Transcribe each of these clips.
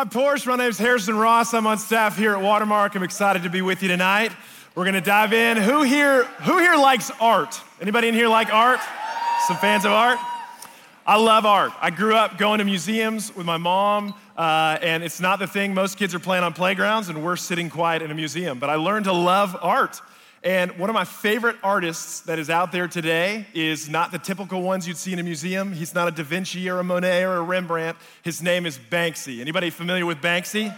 Hi, Porch. My name is Harrison Ross. I'm on staff here at Watermark. I'm excited to be with you tonight. We're to dive in. Who here, who here likes art? Anybody in here like art? Some fans of art? I love art. I grew up going to museums with my mom, uh, and it's not the thing most kids are playing on playgrounds, and we're sitting quiet in a museum. But I learned to love art. And one of my favorite artists that is out there today is not the typical ones you'd see in a museum. He's not a Da Vinci or a Monet or a Rembrandt. His name is Banksy. Anybody familiar with Banksy?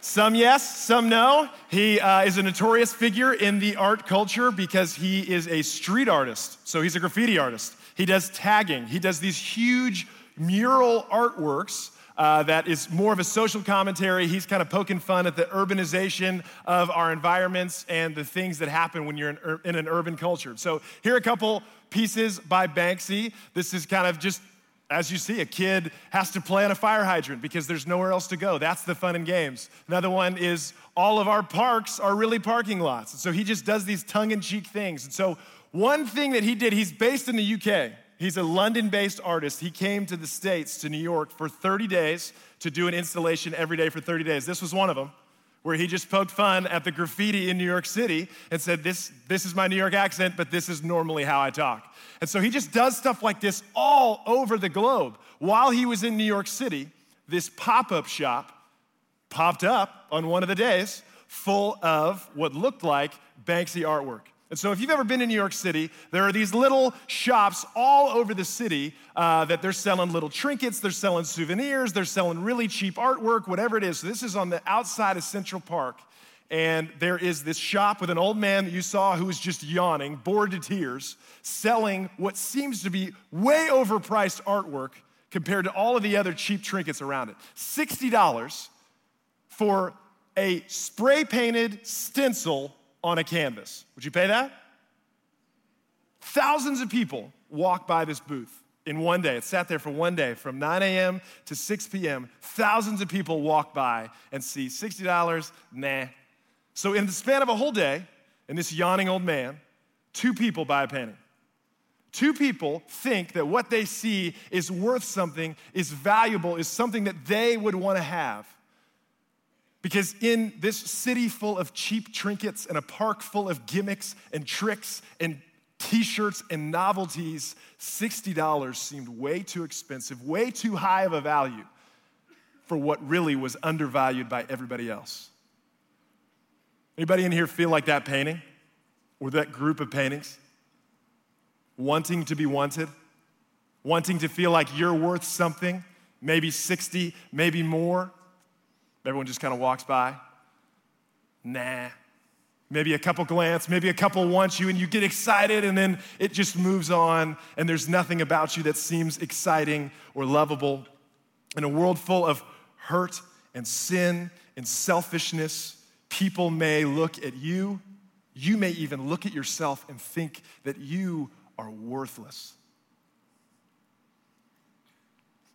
Some yes, some no. He uh, is a notorious figure in the art culture because he is a street artist. So he's a graffiti artist. He does tagging. He does these huge mural artworks uh, that is more of a social commentary. He's kind of poking fun at the urbanization of our environments and the things that happen when you're in, in an urban culture. So, here are a couple pieces by Banksy. This is kind of just as you see, a kid has to play on a fire hydrant because there's nowhere else to go. That's the fun and games. Another one is all of our parks are really parking lots. And so he just does these tongue in cheek things. And so, one thing that he did, he's based in the UK. He's a London based artist. He came to the States, to New York, for 30 days to do an installation every day for 30 days. This was one of them, where he just poked fun at the graffiti in New York City and said, This, this is my New York accent, but this is normally how I talk. And so he just does stuff like this all over the globe. While he was in New York City, this pop up shop popped up on one of the days full of what looked like Banksy artwork. And so, if you've ever been in New York City, there are these little shops all over the city uh, that they're selling little trinkets, they're selling souvenirs, they're selling really cheap artwork, whatever it is. So, this is on the outside of Central Park. And there is this shop with an old man that you saw who was just yawning, bored to tears, selling what seems to be way overpriced artwork compared to all of the other cheap trinkets around it. $60 for a spray painted stencil on a canvas. Would you pay that? Thousands of people walk by this booth in one day. It sat there for one day from 9 a.m. to 6 p.m. Thousands of people walk by and see $60, nah. So, in the span of a whole day, and this yawning old man, two people buy a painting. Two people think that what they see is worth something, is valuable, is something that they would want to have. Because in this city full of cheap trinkets and a park full of gimmicks and tricks and t shirts and novelties, $60 seemed way too expensive, way too high of a value for what really was undervalued by everybody else. Anybody in here feel like that painting or that group of paintings? Wanting to be wanted, wanting to feel like you're worth something, maybe 60, maybe more. Everyone just kind of walks by. Nah. Maybe a couple glance, maybe a couple wants you, and you get excited, and then it just moves on, and there's nothing about you that seems exciting or lovable. In a world full of hurt and sin and selfishness, people may look at you. You may even look at yourself and think that you are worthless.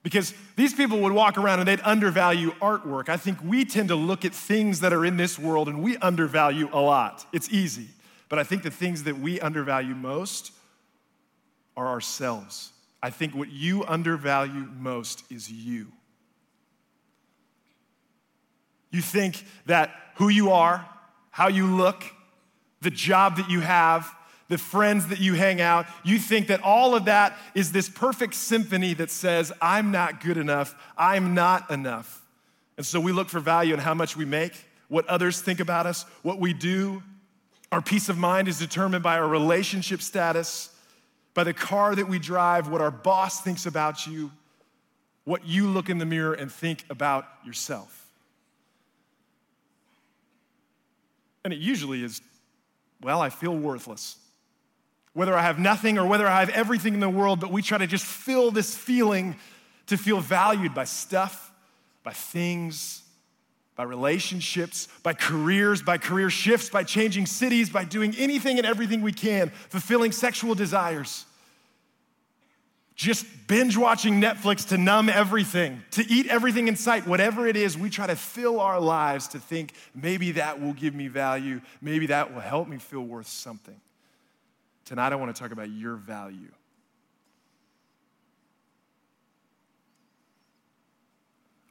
Because these people would walk around and they'd undervalue artwork. I think we tend to look at things that are in this world and we undervalue a lot. It's easy. But I think the things that we undervalue most are ourselves. I think what you undervalue most is you. You think that who you are, how you look, the job that you have, the friends that you hang out, you think that all of that is this perfect symphony that says, I'm not good enough, I'm not enough. And so we look for value in how much we make, what others think about us, what we do. Our peace of mind is determined by our relationship status, by the car that we drive, what our boss thinks about you, what you look in the mirror and think about yourself. And it usually is, well, I feel worthless whether I have nothing or whether I have everything in the world, but we try to just fill this feeling to feel valued by stuff, by things, by relationships, by careers, by career shifts, by changing cities, by doing anything and everything we can, fulfilling sexual desires. Just binge watching Netflix to numb everything, to eat everything in sight, whatever it is, we try to fill our lives to think maybe that will give me value, maybe that will help me feel worth something. Tonight, I want to talk about your value.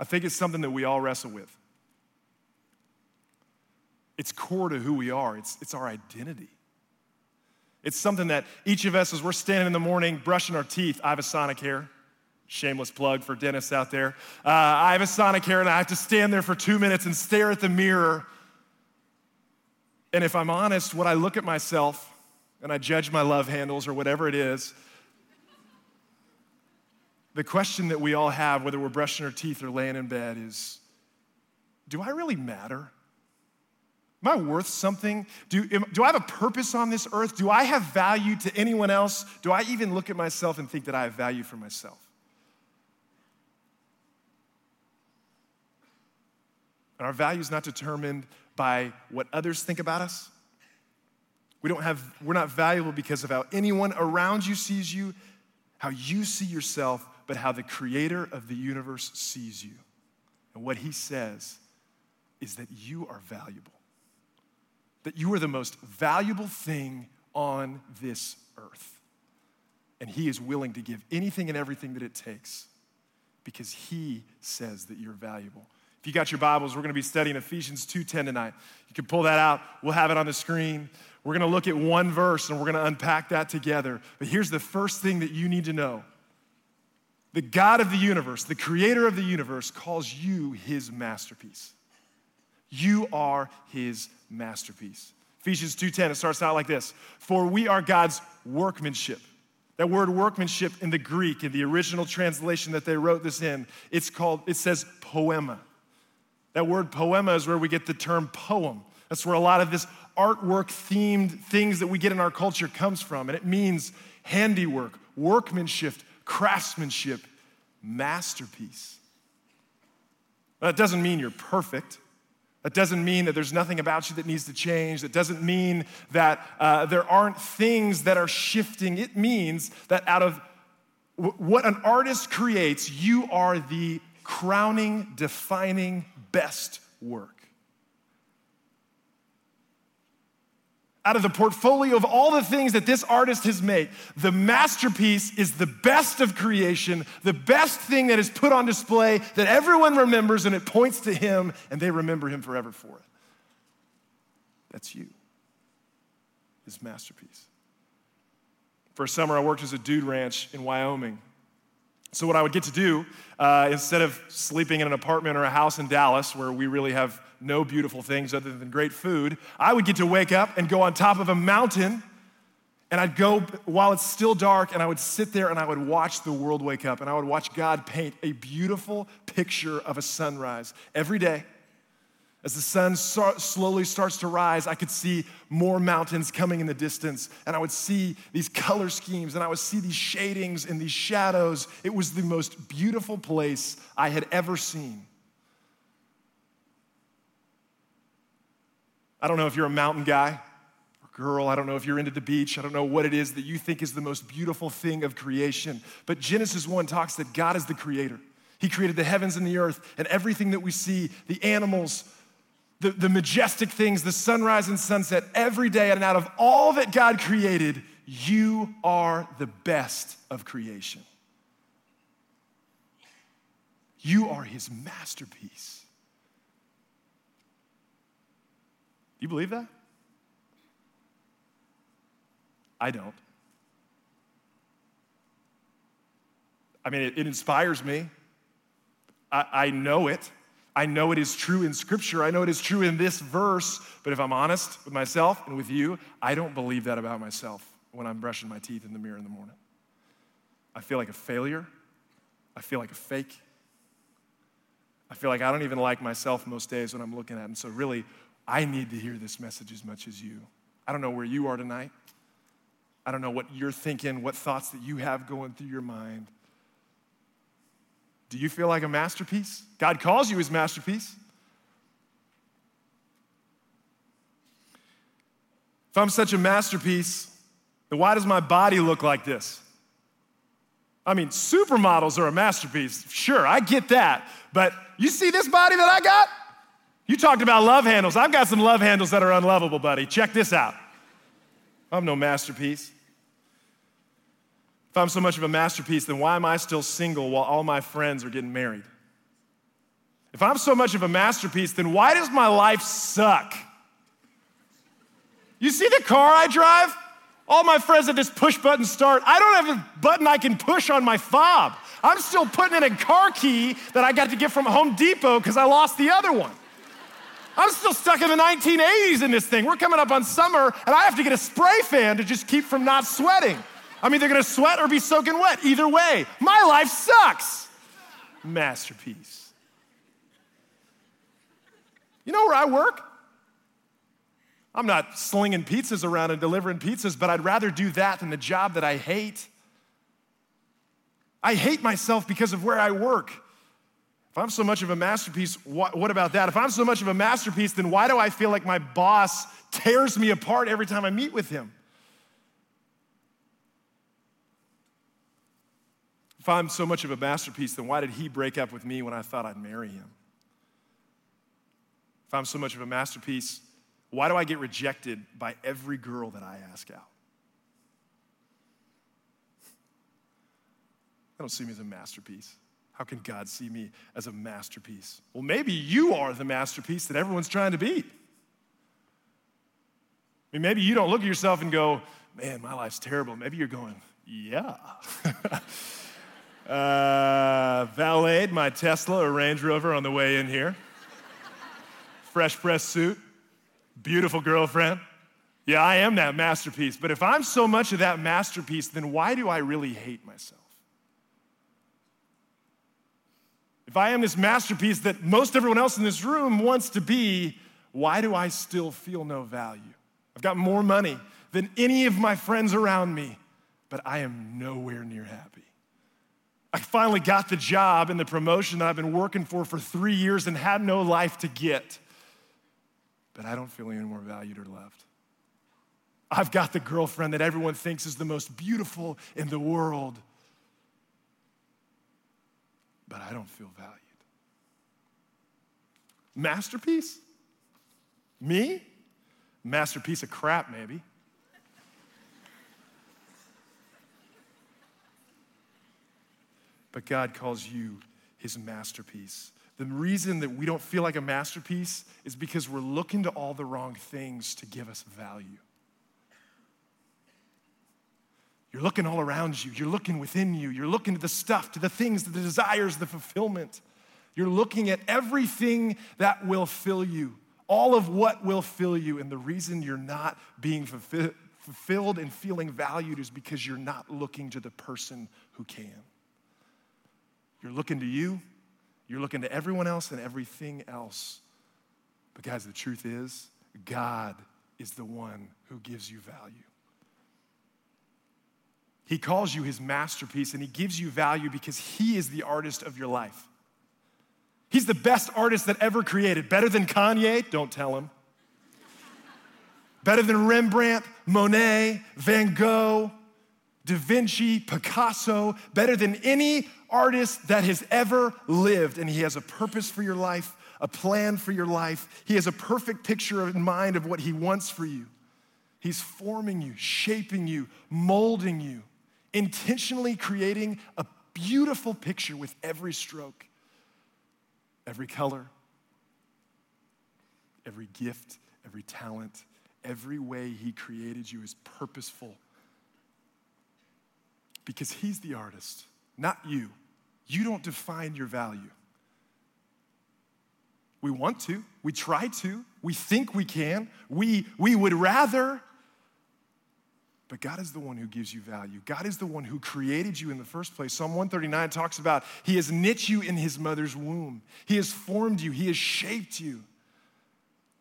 I think it's something that we all wrestle with. It's core to who we are, it's, it's our identity. It's something that each of us, as we're standing in the morning brushing our teeth, I have a Sonicare. Shameless plug for dentists out there. Uh, I have a Sonicare and I have to stand there for two minutes and stare at the mirror. And if I'm honest, when I look at myself and I judge my love handles or whatever it is, the question that we all have, whether we're brushing our teeth or laying in bed, is do I really matter? Am I worth something? Do, am, do I have a purpose on this earth? Do I have value to anyone else? Do I even look at myself and think that I have value for myself? And our value is not determined by what others think about us. We don't have, we're not valuable because of how anyone around you sees you, how you see yourself, but how the creator of the universe sees you. And what he says is that you are valuable, that you are the most valuable thing on this earth. And he is willing to give anything and everything that it takes because he says that you're valuable. If you got your Bibles, we're going to be studying Ephesians 2:10 tonight. You can pull that out. We'll have it on the screen. We're going to look at one verse and we're going to unpack that together. But here's the first thing that you need to know. The God of the universe, the creator of the universe calls you his masterpiece. You are his masterpiece. Ephesians 2:10 it starts out like this. For we are God's workmanship. That word workmanship in the Greek, in the original translation that they wrote this in, it's called, it says poema. That word poema is where we get the term poem. That's where a lot of this artwork themed things that we get in our culture comes from. And it means handiwork, workmanship, craftsmanship, masterpiece. That doesn't mean you're perfect. That doesn't mean that there's nothing about you that needs to change. That doesn't mean that uh, there aren't things that are shifting. It means that out of w- what an artist creates, you are the crowning, defining best work. Out of the portfolio of all the things that this artist has made, the masterpiece is the best of creation, the best thing that is put on display that everyone remembers and it points to him and they remember him forever for it. That's you, his masterpiece. For a summer, I worked as a dude ranch in Wyoming. So, what I would get to do, uh, instead of sleeping in an apartment or a house in Dallas where we really have no beautiful things other than great food, I would get to wake up and go on top of a mountain. And I'd go while it's still dark, and I would sit there and I would watch the world wake up, and I would watch God paint a beautiful picture of a sunrise every day. As the sun slowly starts to rise, I could see more mountains coming in the distance, and I would see these color schemes, and I would see these shadings and these shadows. It was the most beautiful place I had ever seen. I don't know if you're a mountain guy or girl. I don't know if you're into the beach. I don't know what it is that you think is the most beautiful thing of creation. But Genesis 1 talks that God is the creator. He created the heavens and the earth and everything that we see, the animals, the, the majestic things, the sunrise and sunset every day. And out of all that God created, you are the best of creation. You are his masterpiece. Do you believe that? I don't. I mean, it, it inspires me. I, I know it. I know it is true in Scripture. I know it is true in this verse, but if I'm honest with myself and with you, I don't believe that about myself when I'm brushing my teeth in the mirror in the morning. I feel like a failure. I feel like a fake. I feel like I don't even like myself most days when I'm looking at. And so, really, I need to hear this message as much as you. I don't know where you are tonight. I don't know what you're thinking, what thoughts that you have going through your mind. Do you feel like a masterpiece? God calls you his masterpiece. If I'm such a masterpiece, then why does my body look like this? I mean, supermodels are a masterpiece. Sure, I get that. But you see this body that I got? You talked about love handles. I've got some love handles that are unlovable, buddy. Check this out. I'm no masterpiece. If I'm so much of a masterpiece, then why am I still single while all my friends are getting married? If I'm so much of a masterpiece, then why does my life suck? You see the car I drive? All my friends have this push button start. I don't have a button I can push on my fob. I'm still putting in a car key that I got to get from Home Depot because I lost the other one. I'm still stuck in the 1980s in this thing. We're coming up on summer, and I have to get a spray fan to just keep from not sweating. I'm either gonna sweat or be soaking wet. Either way, my life sucks. Masterpiece. You know where I work? I'm not slinging pizzas around and delivering pizzas, but I'd rather do that than the job that I hate. I hate myself because of where I work. If I'm so much of a masterpiece, what, what, about that? If I'm so much of a masterpiece, then why do I feel like my boss tears me apart every time I meet with him? If I'm so much of a masterpiece, then why did he break up with me when I thought I'd marry him? If I'm so much of a masterpiece, why do I get rejected by every girl that I ask out? I don't see me as a masterpiece. How can God see me as a masterpiece? Well, maybe you are the masterpiece that everyone's trying to be. I mean, maybe you don't look at yourself and go, man, my life's terrible. Maybe you're going, yeah. uh, valeted my Tesla or Range Rover on the way in here. Fresh pressed suit. Beautiful girlfriend. Yeah, I am that masterpiece. But if I'm so much of that masterpiece, then why do I really hate myself? If I am this masterpiece that most everyone else in this room wants to be, why do I still feel no value? I've got more money than any of my friends around me, but I am nowhere near happy. I finally got the job and the promotion that I've been working for for three years and had no life to get but I don't feel any more valued or loved. I've got the girlfriend that everyone thinks is the most beautiful in the world, but I don't feel valued. Masterpiece? Me? Masterpiece of crap, maybe. But God calls you his masterpiece. The reason that we don't feel like a masterpiece is because we're looking to all the wrong things to give us value. You're looking all around you, you're looking within you, you're looking to the stuff, to the things, to the desires, the fulfillment. You're looking at everything that will fill you, all of what will fill you. And the reason you're not being fulfilled and feeling valued is because you're not looking to the person who can. You're looking to you, you're looking to everyone else and everything else. But, guys, the truth is, God is the one who gives you value. He calls you his masterpiece and he gives you value because he is the artist of your life. He's the best artist that ever created. Better than Kanye? Don't tell him. Better than Rembrandt, Monet, Van Gogh, Da Vinci, Picasso, better than any artist that has ever lived. And he has a purpose for your life, a plan for your life. He has a perfect picture in mind of what he wants for you. He's forming you, shaping you, molding you, intentionally creating a beautiful picture with every stroke, every color, every gift, every talent, every way he created you is purposeful because He's the artist, not you. You don't define your value. We want to, we try to, we think we can, we, we would rather. But God is the one who gives you value. God is the one who created you in the first place. Psalm 139 talks about He has knit you in His mother's womb, He has formed you, He has shaped you,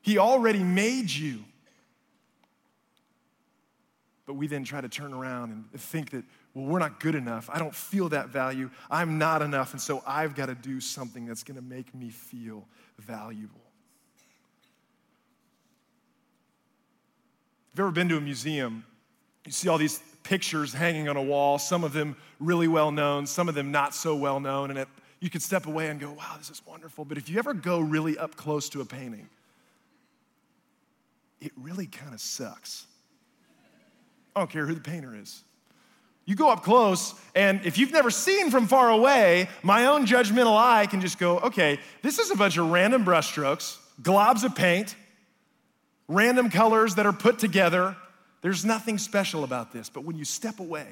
He already made you. But we then try to turn around and think that well, we're not good enough. I don't feel that value. I'm not enough. And so I've got to do something that's going to make me feel valuable. If you've ever been to a museum, you see all these pictures hanging on a wall, some of them really well known, some of them not so well known. And it, you could step away and go, wow, this is wonderful. But if you ever go really up close to a painting, it really kind of sucks. I don't care who the painter is. You go up close, and if you've never seen from far away, my own judgmental eye can just go, okay, this is a bunch of random brushstrokes, globs of paint, random colors that are put together. There's nothing special about this. But when you step away,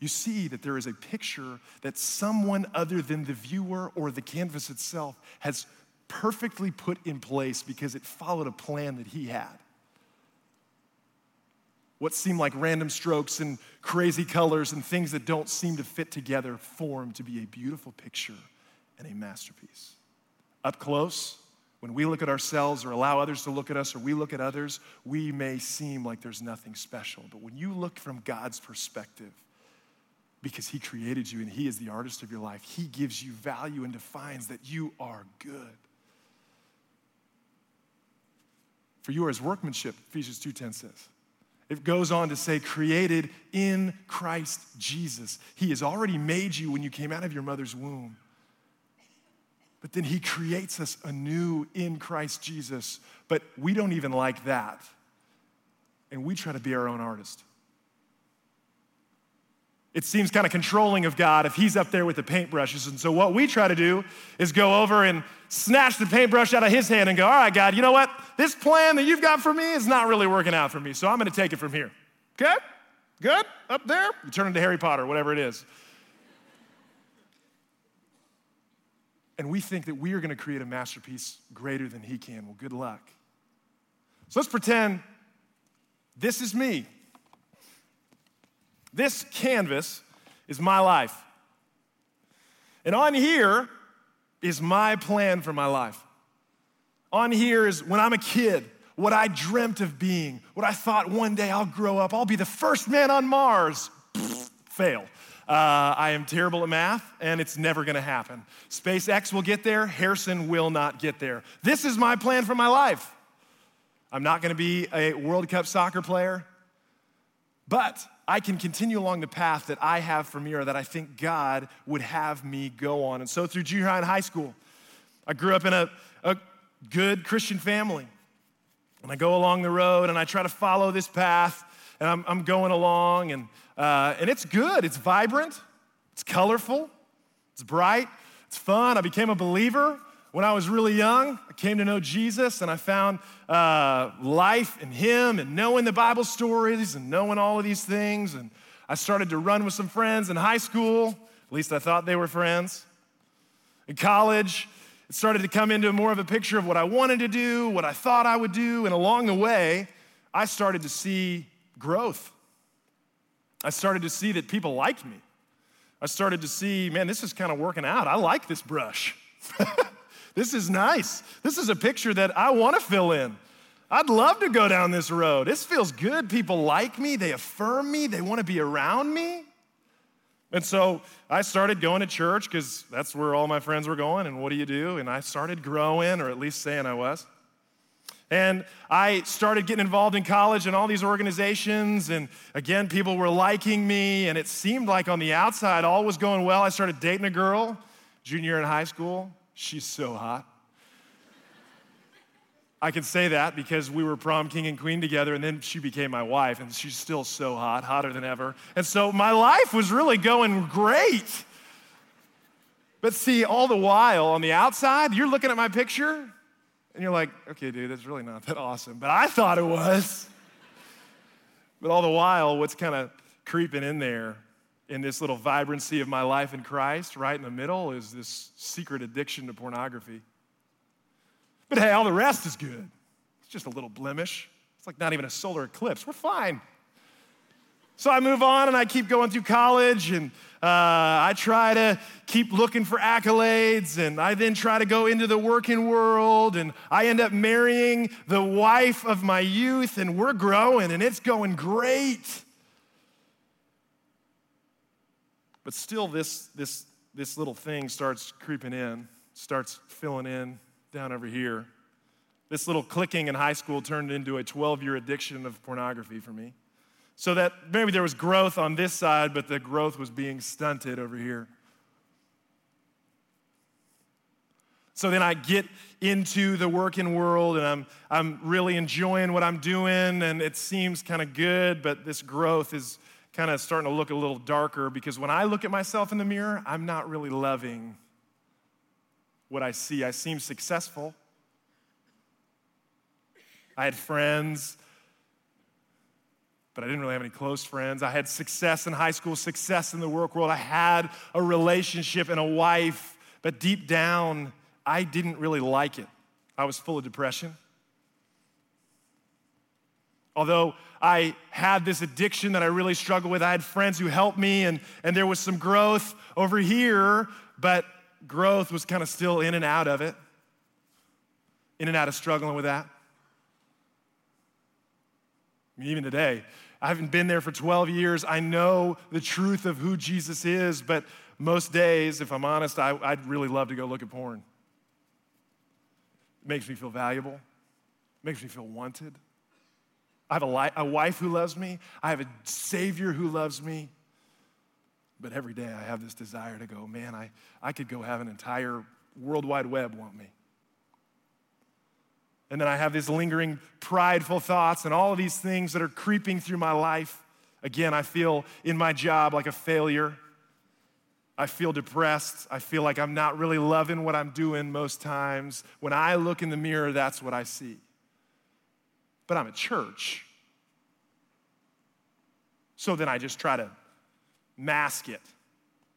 you see that there is a picture that someone other than the viewer or the canvas itself has perfectly put in place because it followed a plan that he had. What seem like random strokes and crazy colors and things that don't seem to fit together form to be a beautiful picture and a masterpiece. Up close, when we look at ourselves or allow others to look at us or we look at others, we may seem like there's nothing special. But when you look from God's perspective, because He created you and He is the artist of your life, He gives you value and defines that you are good. For you are His workmanship, Ephesians 2.10 says. It goes on to say, created in Christ Jesus. He has already made you when you came out of your mother's womb. But then He creates us anew in Christ Jesus. But we don't even like that. And we try to be our own artist. It seems kind of controlling of God if He's up there with the paintbrushes. And so, what we try to do is go over and snatch the paintbrush out of His hand and go, All right, God, you know what? This plan that you've got for me is not really working out for me, so I'm going to take it from here. Okay? Good? Up there? You turn into Harry Potter, whatever it is. And we think that we are going to create a masterpiece greater than He can. Well, good luck. So let's pretend this is me. This canvas is my life. And on here is my plan for my life. On here is when I'm a kid, what I dreamt of being, what I thought one day I'll grow up, I'll be the first man on Mars. fail. Uh, I am terrible at math, and it's never gonna happen. SpaceX will get there, Harrison will not get there. This is my plan for my life. I'm not gonna be a World Cup soccer player, but I can continue along the path that I have for me or that I think God would have me go on. And so through junior high and high school, I grew up in a, a good Christian family. And I go along the road and I try to follow this path, and I'm, I'm going along, and, uh, and it's good. It's vibrant, it's colorful, it's bright, it's fun. I became a believer when I was really young, I came to know Jesus and I found uh, life in Him and knowing the Bible stories and knowing all of these things. And I started to run with some friends in high school. At least I thought they were friends. In college, it started to come into more of a picture of what I wanted to do, what I thought I would do. And along the way, I started to see growth. I started to see that people liked me. I started to see, man, this is kind of working out. I like this brush. This is nice. This is a picture that I want to fill in. I'd love to go down this road. This feels good. People like me, they affirm me, they want to be around me. And so I started going to church because that's where all my friends were going. And what do you do? And I started growing, or at least saying I was. And I started getting involved in college and all these organizations. And again, people were liking me. And it seemed like on the outside, all was going well. I started dating a girl, junior in high school. She's so hot. I can say that because we were prom king and queen together, and then she became my wife, and she's still so hot, hotter than ever. And so my life was really going great. But see, all the while on the outside, you're looking at my picture, and you're like, okay, dude, that's really not that awesome. But I thought it was. But all the while, what's kind of creeping in there in this little vibrancy of my life in Christ, right in the middle, is this secret addiction to pornography. But hey, all the rest is good. It's just a little blemish. It's like not even a solar eclipse. We're fine. So I move on and I keep going through college and uh, I try to keep looking for accolades and I then try to go into the working world and I end up marrying the wife of my youth and we're growing and it's going great. But still, this, this, this little thing starts creeping in, starts filling in down over here. This little clicking in high school turned into a 12 year addiction of pornography for me. So that maybe there was growth on this side, but the growth was being stunted over here. So then I get into the working world and I'm, I'm really enjoying what I'm doing and it seems kind of good, but this growth is kind of starting to look a little darker because when I look at myself in the mirror, I'm not really loving what I see. I seem successful. I had friends, but I didn't really have any close friends. I had success in high school, success in the work world. I had a relationship and a wife, but deep down, I didn't really like it. I was full of depression. Although I had this addiction that I really struggled with, I had friends who helped me, and, and there was some growth over here, but growth was kind of still in and out of it, in and out of struggling with that. I mean, even today, I haven't been there for 12 years. I know the truth of who Jesus is, but most days, if I'm honest, I, would really love to go look at porn. It makes me feel valuable, it makes me feel wanted. I have a, li- a wife who loves me, I have a Savior who loves me. But every day I have this desire to go, man, I, I could go have an entire World Wide Web want me. And then I have these lingering, prideful thoughts and all of these things that are creeping through my life. Again, I feel in my job like a failure. I feel depressed. I feel like I'm not really loving what I'm doing most times. When I look in the mirror, that's what I see. But I'm at church. So then I just try to mask it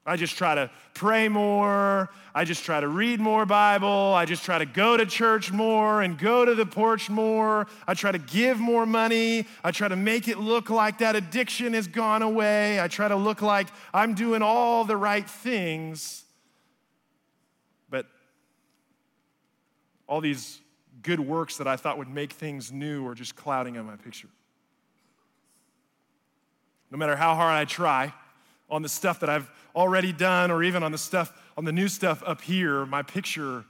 I just try to pray more. I just try to read more Bible. I just try to go to church more and go to the porch more. I try to give more money. I try to make it look like that addiction has gone away. I try to look like I'm doing all the right things. But all these good works that I thought would make things new are just clouding on my picture. No matter how hard I try on the stuff that I've already done or even on the stuff, on the new stuff up here, my picture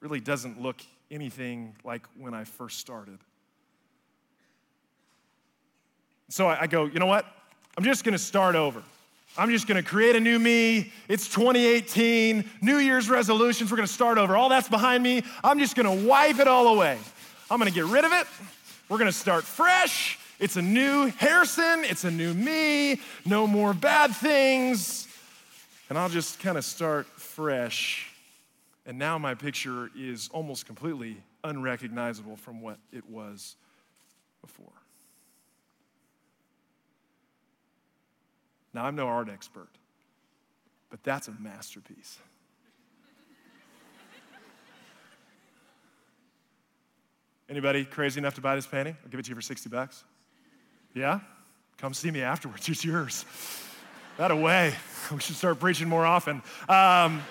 really doesn't look anything like when I first started. So I, go, you know what? I'm just gonna start over. I'm just gonna create a new me. It's 2018, New Year's resolutions. We're gonna start over. All that's behind me. I'm just gonna wipe it all away. I'm gonna get rid of it. We're gonna start fresh. It's a new Harrison, it's a new me, no more bad things. And I'll just kind of start fresh. And now my picture is almost completely unrecognizable from what it was before. Now, I'm no art expert, but that's a masterpiece. Anybody crazy enough to buy this painting? I'll give it to you for 60 bucks. Yeah? Come see me afterwards. It's yours. That away. We should start preaching more often. Um,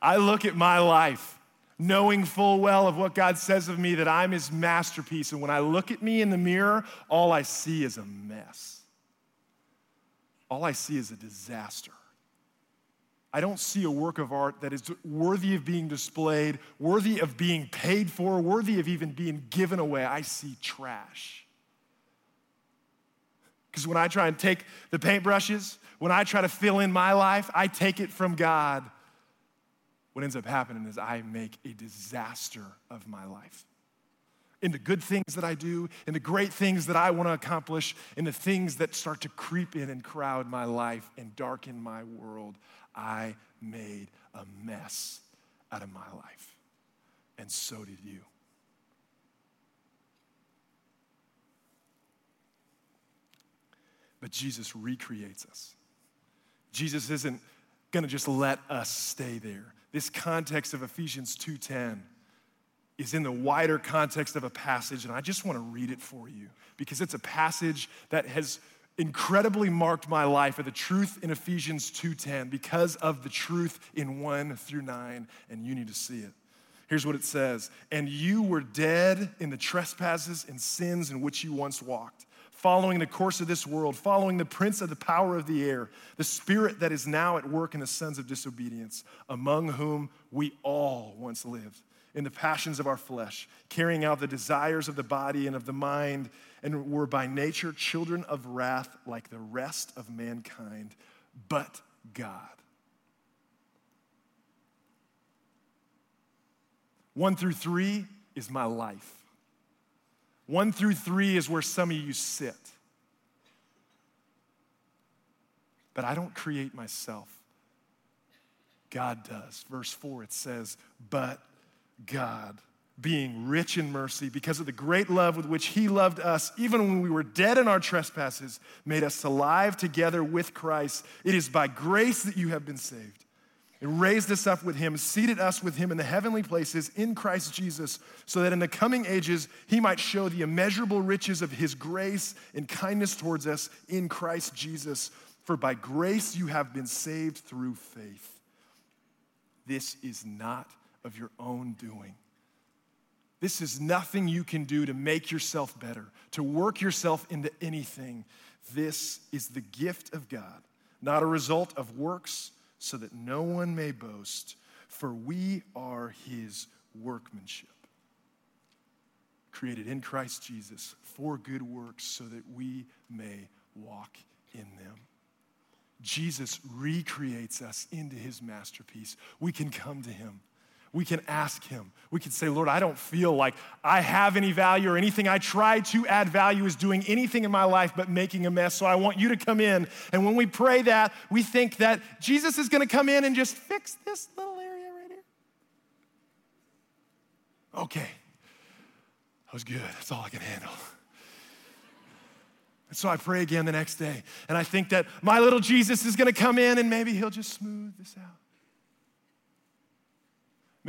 I look at my life knowing full well of what God says of me that I'm his masterpiece. And when I look at me in the mirror, all I see is a mess. All I see is a disaster. I don't see a work of art that is worthy of being displayed, worthy of being paid for, worthy of even being given away. I see trash. Because when I try and take the paintbrushes, when I try to fill in my life, I take it from God. What ends up happening is I make a disaster of my life. In the good things that I do, in the great things that I want to accomplish, in the things that start to creep in and crowd my life and darken my world, I made a mess out of my life. And so did you. But Jesus recreates us. Jesus isn't going to just let us stay there. This context of Ephesians 2:10 is in the wider context of a passage and I just want to read it for you because it's a passage that has incredibly marked my life of the truth in Ephesians 2:10 because of the truth in 1 through 9 and you need to see it. Here's what it says, "And you were dead in the trespasses and sins in which you once walked, following the course of this world, following the prince of the power of the air, the spirit that is now at work in the sons of disobedience, among whom we all once lived." in the passions of our flesh, carrying out the desires of the body and of the mind, and were by nature children of wrath like the rest of mankind, but God. 1 through 3 is my life. 1 through 3 is where some of you sit. But I don't create myself. God does. Verse 4, it says, But God, being rich in mercy, because of the great love with which He loved us, even when we were dead in our trespasses, made us alive together with Christ. It is by grace that you have been saved. And raised us up with him, seated us with him in the heavenly places in Christ Jesus, so that in the coming ages he might show the immeasurable riches of his grace and kindness towards us in Christ Jesus. For by grace you have been saved through faith. This is not of your own doing. This is nothing you can do to make yourself better, to work yourself into anything. This is the gift of God, not a result of works, so that no one may boast, for we are his workmanship, created in Christ Jesus for good works, so that we may walk in them. Jesus recreates us into his masterpiece. We can come to him. We can ask him. We can say, Lord, I don't feel like I have any value or anything I try to add value is doing anything in my life but making a mess. So I want you to come in. And when we pray that, we think that Jesus is going to come in and just fix this little area right here. Okay. That was good. That's all I can handle. And so I pray again the next day. And I think that my little Jesus is going to come in and maybe he'll just smooth this out.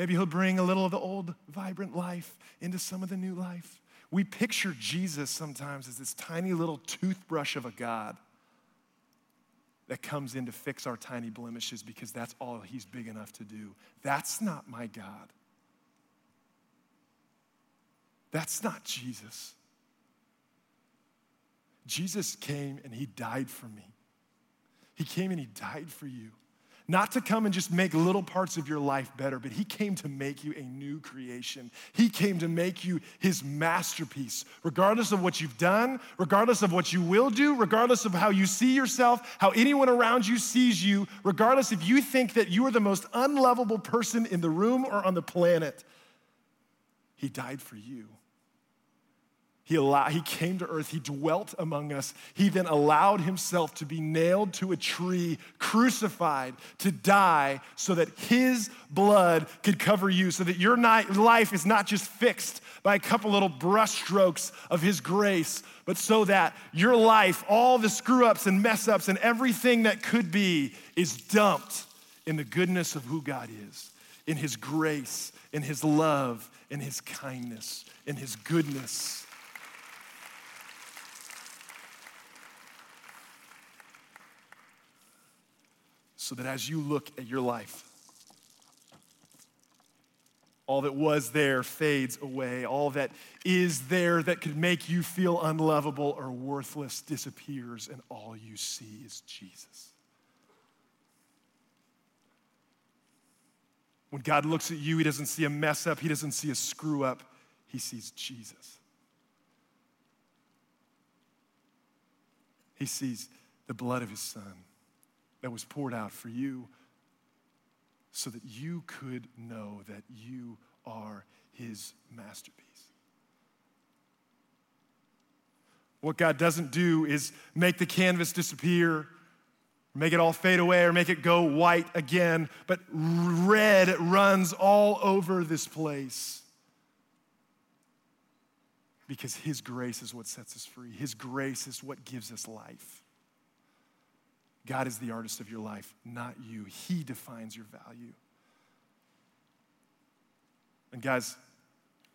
Maybe he'll bring a little of the old vibrant life into some of the new life. We picture Jesus sometimes as this tiny little toothbrush of a God that comes in to fix our tiny blemishes because that's all he's big enough to do. That's not my God. That's not Jesus. Jesus came and he died for me. He came and he died for you. Not to come and just make little parts of your life better, but he came to make you a new creation. He came to make you his masterpiece, regardless of what you've done, regardless of what you will do, regardless of how you see yourself, how anyone around you sees you, regardless if you think that you are the most unlovable person in the room or on the planet. He died for you. He, allowed, he came to earth, he dwelt among us. He then allowed himself to be nailed to a tree, crucified, to die, so that his blood could cover you, so that your life is not just fixed by a couple little brushstrokes of his grace, but so that your life, all the screw ups and mess ups and everything that could be, is dumped in the goodness of who God is, in his grace, in his love, in his kindness, in his goodness. So that as you look at your life, all that was there fades away. All that is there that could make you feel unlovable or worthless disappears, and all you see is Jesus. When God looks at you, He doesn't see a mess up, He doesn't see a screw up, He sees Jesus. He sees the blood of His Son that was poured out for you so that you could know that you are his masterpiece. What God doesn't do is make the canvas disappear, make it all fade away, or make it go white again, but red runs all over this place. Because His grace is what sets us free. His grace is what gives us life. God is the artist of your life, not you. He defines your value. And guys,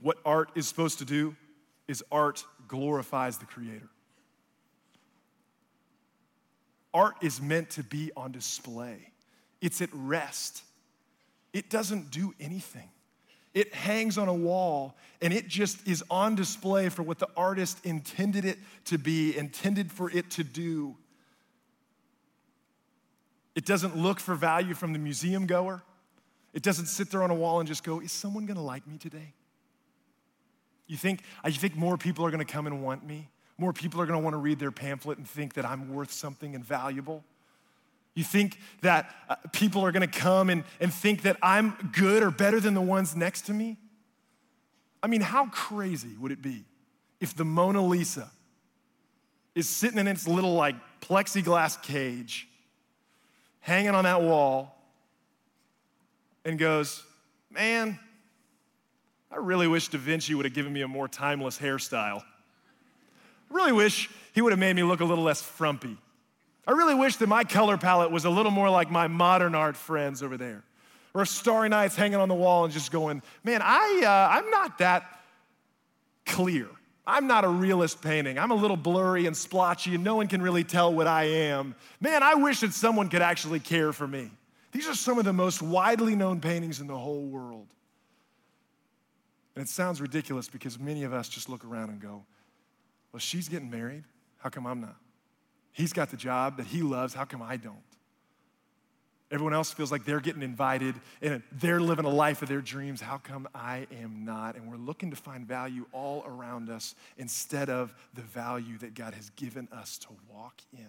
what art is supposed to do is art glorifies the Creator. Art is meant to be on display, it's at rest. It doesn't do anything. It hangs on a wall and it just is on display for what the artist intended it to be, intended for it to do. It doesn't look for value from the museum goer. It doesn't sit there on a wall and just go, Is someone gonna like me today? You think, you think more people are gonna come and want me? More people are gonna wanna read their pamphlet and think that I'm worth something and valuable? You think that uh, people are gonna come and, and think that I'm good or better than the ones next to me? I mean, how crazy would it be if the Mona Lisa is sitting in its little like plexiglass cage, hanging on that wall, and goes, Man, I really wish Da Vinci would have given me a more timeless hairstyle. I really wish he would have made me look a little less frumpy. I really wish that my color palette was a little more like my modern art friends over there. Or Starry Night's hanging on the wall and just going, man, I, uh, I'm not that clear. I'm not a realist painting. I'm a little blurry and splotchy, and no one can really tell what I am. Man, I wish that someone could actually care for me. These are some of the most widely known paintings in the whole world. And it sounds ridiculous because many of us just look around and go, well, she's getting married. How come I'm not? He's got the job that he loves. How come I don't? Everyone else feels like they're getting invited and they're living a life of their dreams. How come I am not? And we're looking to find value all around us instead of the value that God has given us to walk in.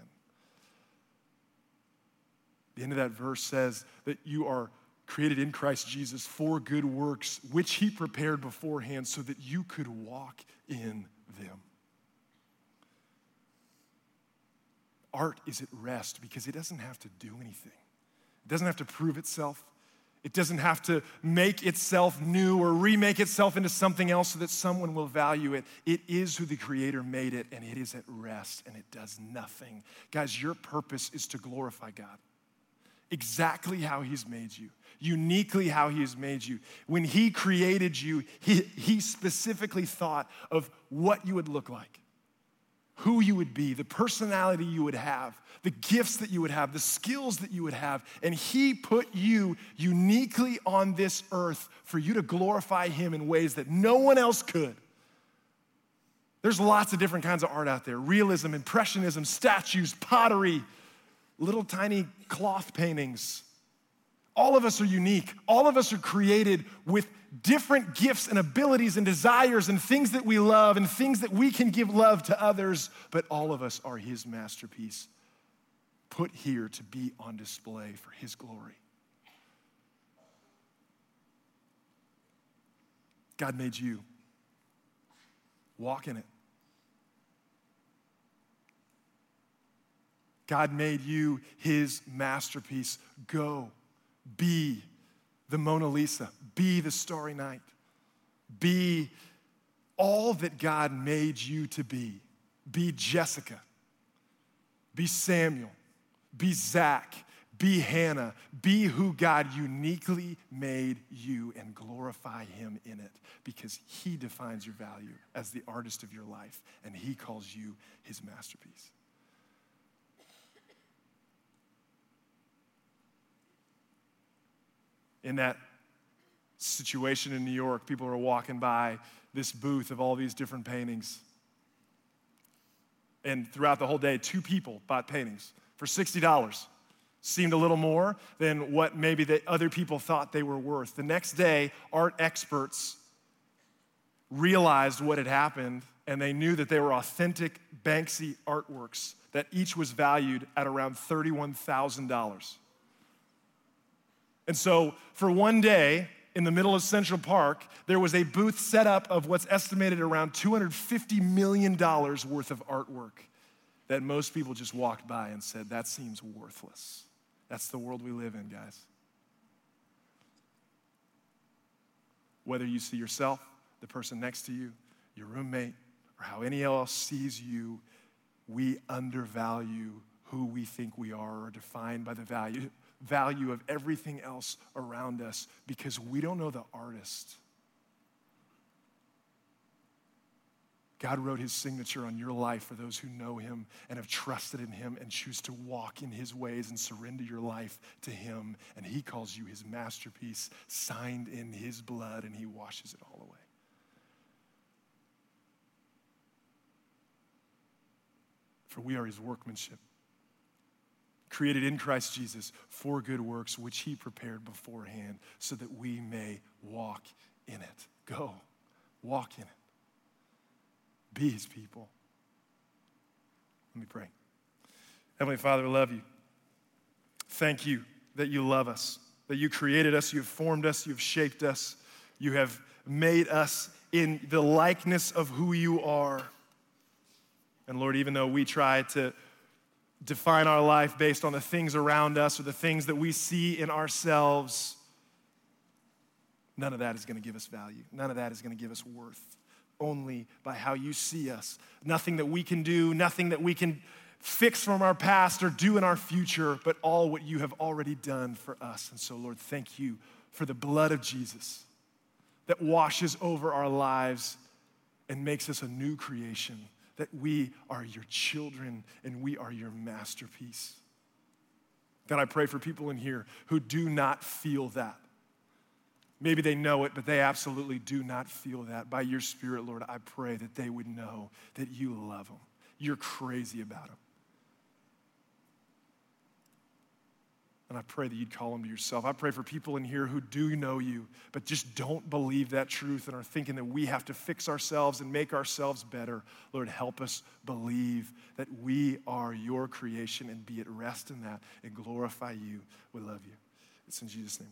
The end of that verse says that you are created in Christ Jesus for good works, which He prepared beforehand so that you could walk in them. Art is at rest because it doesn't have to do anything. It doesn't have to prove itself. It doesn't have to make itself new or remake itself into something else so that someone will value it. It is who the Creator made it, and it is at rest, and it does nothing. Guys, your purpose is to glorify God exactly how He's made you, uniquely how He has made you. When He created you, He, he specifically thought of what you would look like who you would be, the personality you would have, the gifts that you would have, the skills that you would have. And He put you uniquely on this earth for you to glorify Him in ways that no one else could. There's lots of different kinds of art out there realism, impressionism, statues, pottery, little tiny cloth paintings. All of us are unique. All of us are created with different gifts and abilities and desires and things that we love and things that we can give love to others, but all of us are His masterpiece, put here to be on display for His glory. God made you. Walk in it. God made you his masterpiece. Go, be the Mona Lisa, be the Starry Night, be all that God made you to be. Be Jessica, be Samuel, be Zach, be Hannah, be who God uniquely made you and glorify Him in it because He defines your value as the artist of your life and He calls you His masterpiece. In that situation in New York, people were walking by this booth of all these different paintings. And throughout the whole day, two people bought paintings for $60. Seemed a little more than what maybe the other people thought they were worth. The next day, art experts realized what had happened and they knew that they were authentic Banksy artworks that each was valued at around $31,000. And so, for one day, in the middle of Central Park, there was a booth set up of what's estimated around $250 million worth of artwork that most people just walked by and said, That seems worthless. That's the world we live in, guys. Whether you see yourself, the person next to you, your roommate, or how anyone else sees you, we undervalue who we think we are or defined by the value value of everything else around us because we don't know the artist. God wrote his signature on your life for those who know him and have trusted in him and choose to walk in his ways and surrender your life to him. And he calls you his masterpiece, signed in his blood, and he washes it all away. For we are his workmanship created in Christ Jesus for good works, which he prepared beforehand so that we may walk in it. Go, walk in it. Be his people. Let me pray. Heavenly Father, we love you. Thank you that you love us, that you created us, you have formed us, you have shaped us, you have made us in the likeness of who you are. And Lord, even though we try to define our life based on the things around us or the things that we see in ourselves, none of that is going to give us value. None of that is going to give us worth. Only by how you see us. Nothing that we can do, nothing that we can fix from our past or do in our future, but all what you have already done for us. And so, Lord, thank you for the blood of Jesus that washes over our lives and makes us a new creation, that we are your children and we are your masterpiece. God, I pray for people in here who do not feel that. Maybe they know it, but they absolutely do not feel that. By your Spirit, Lord, I pray that they would know that you love them. You're crazy about them. And I pray that you'd call them to yourself. I pray for people in here who do know you, but just don't believe that truth and are thinking that we have to fix ourselves and make ourselves better. Lord, help us believe that we are your creation and be at rest in that and glorify you. We love you. It's in Jesus' name.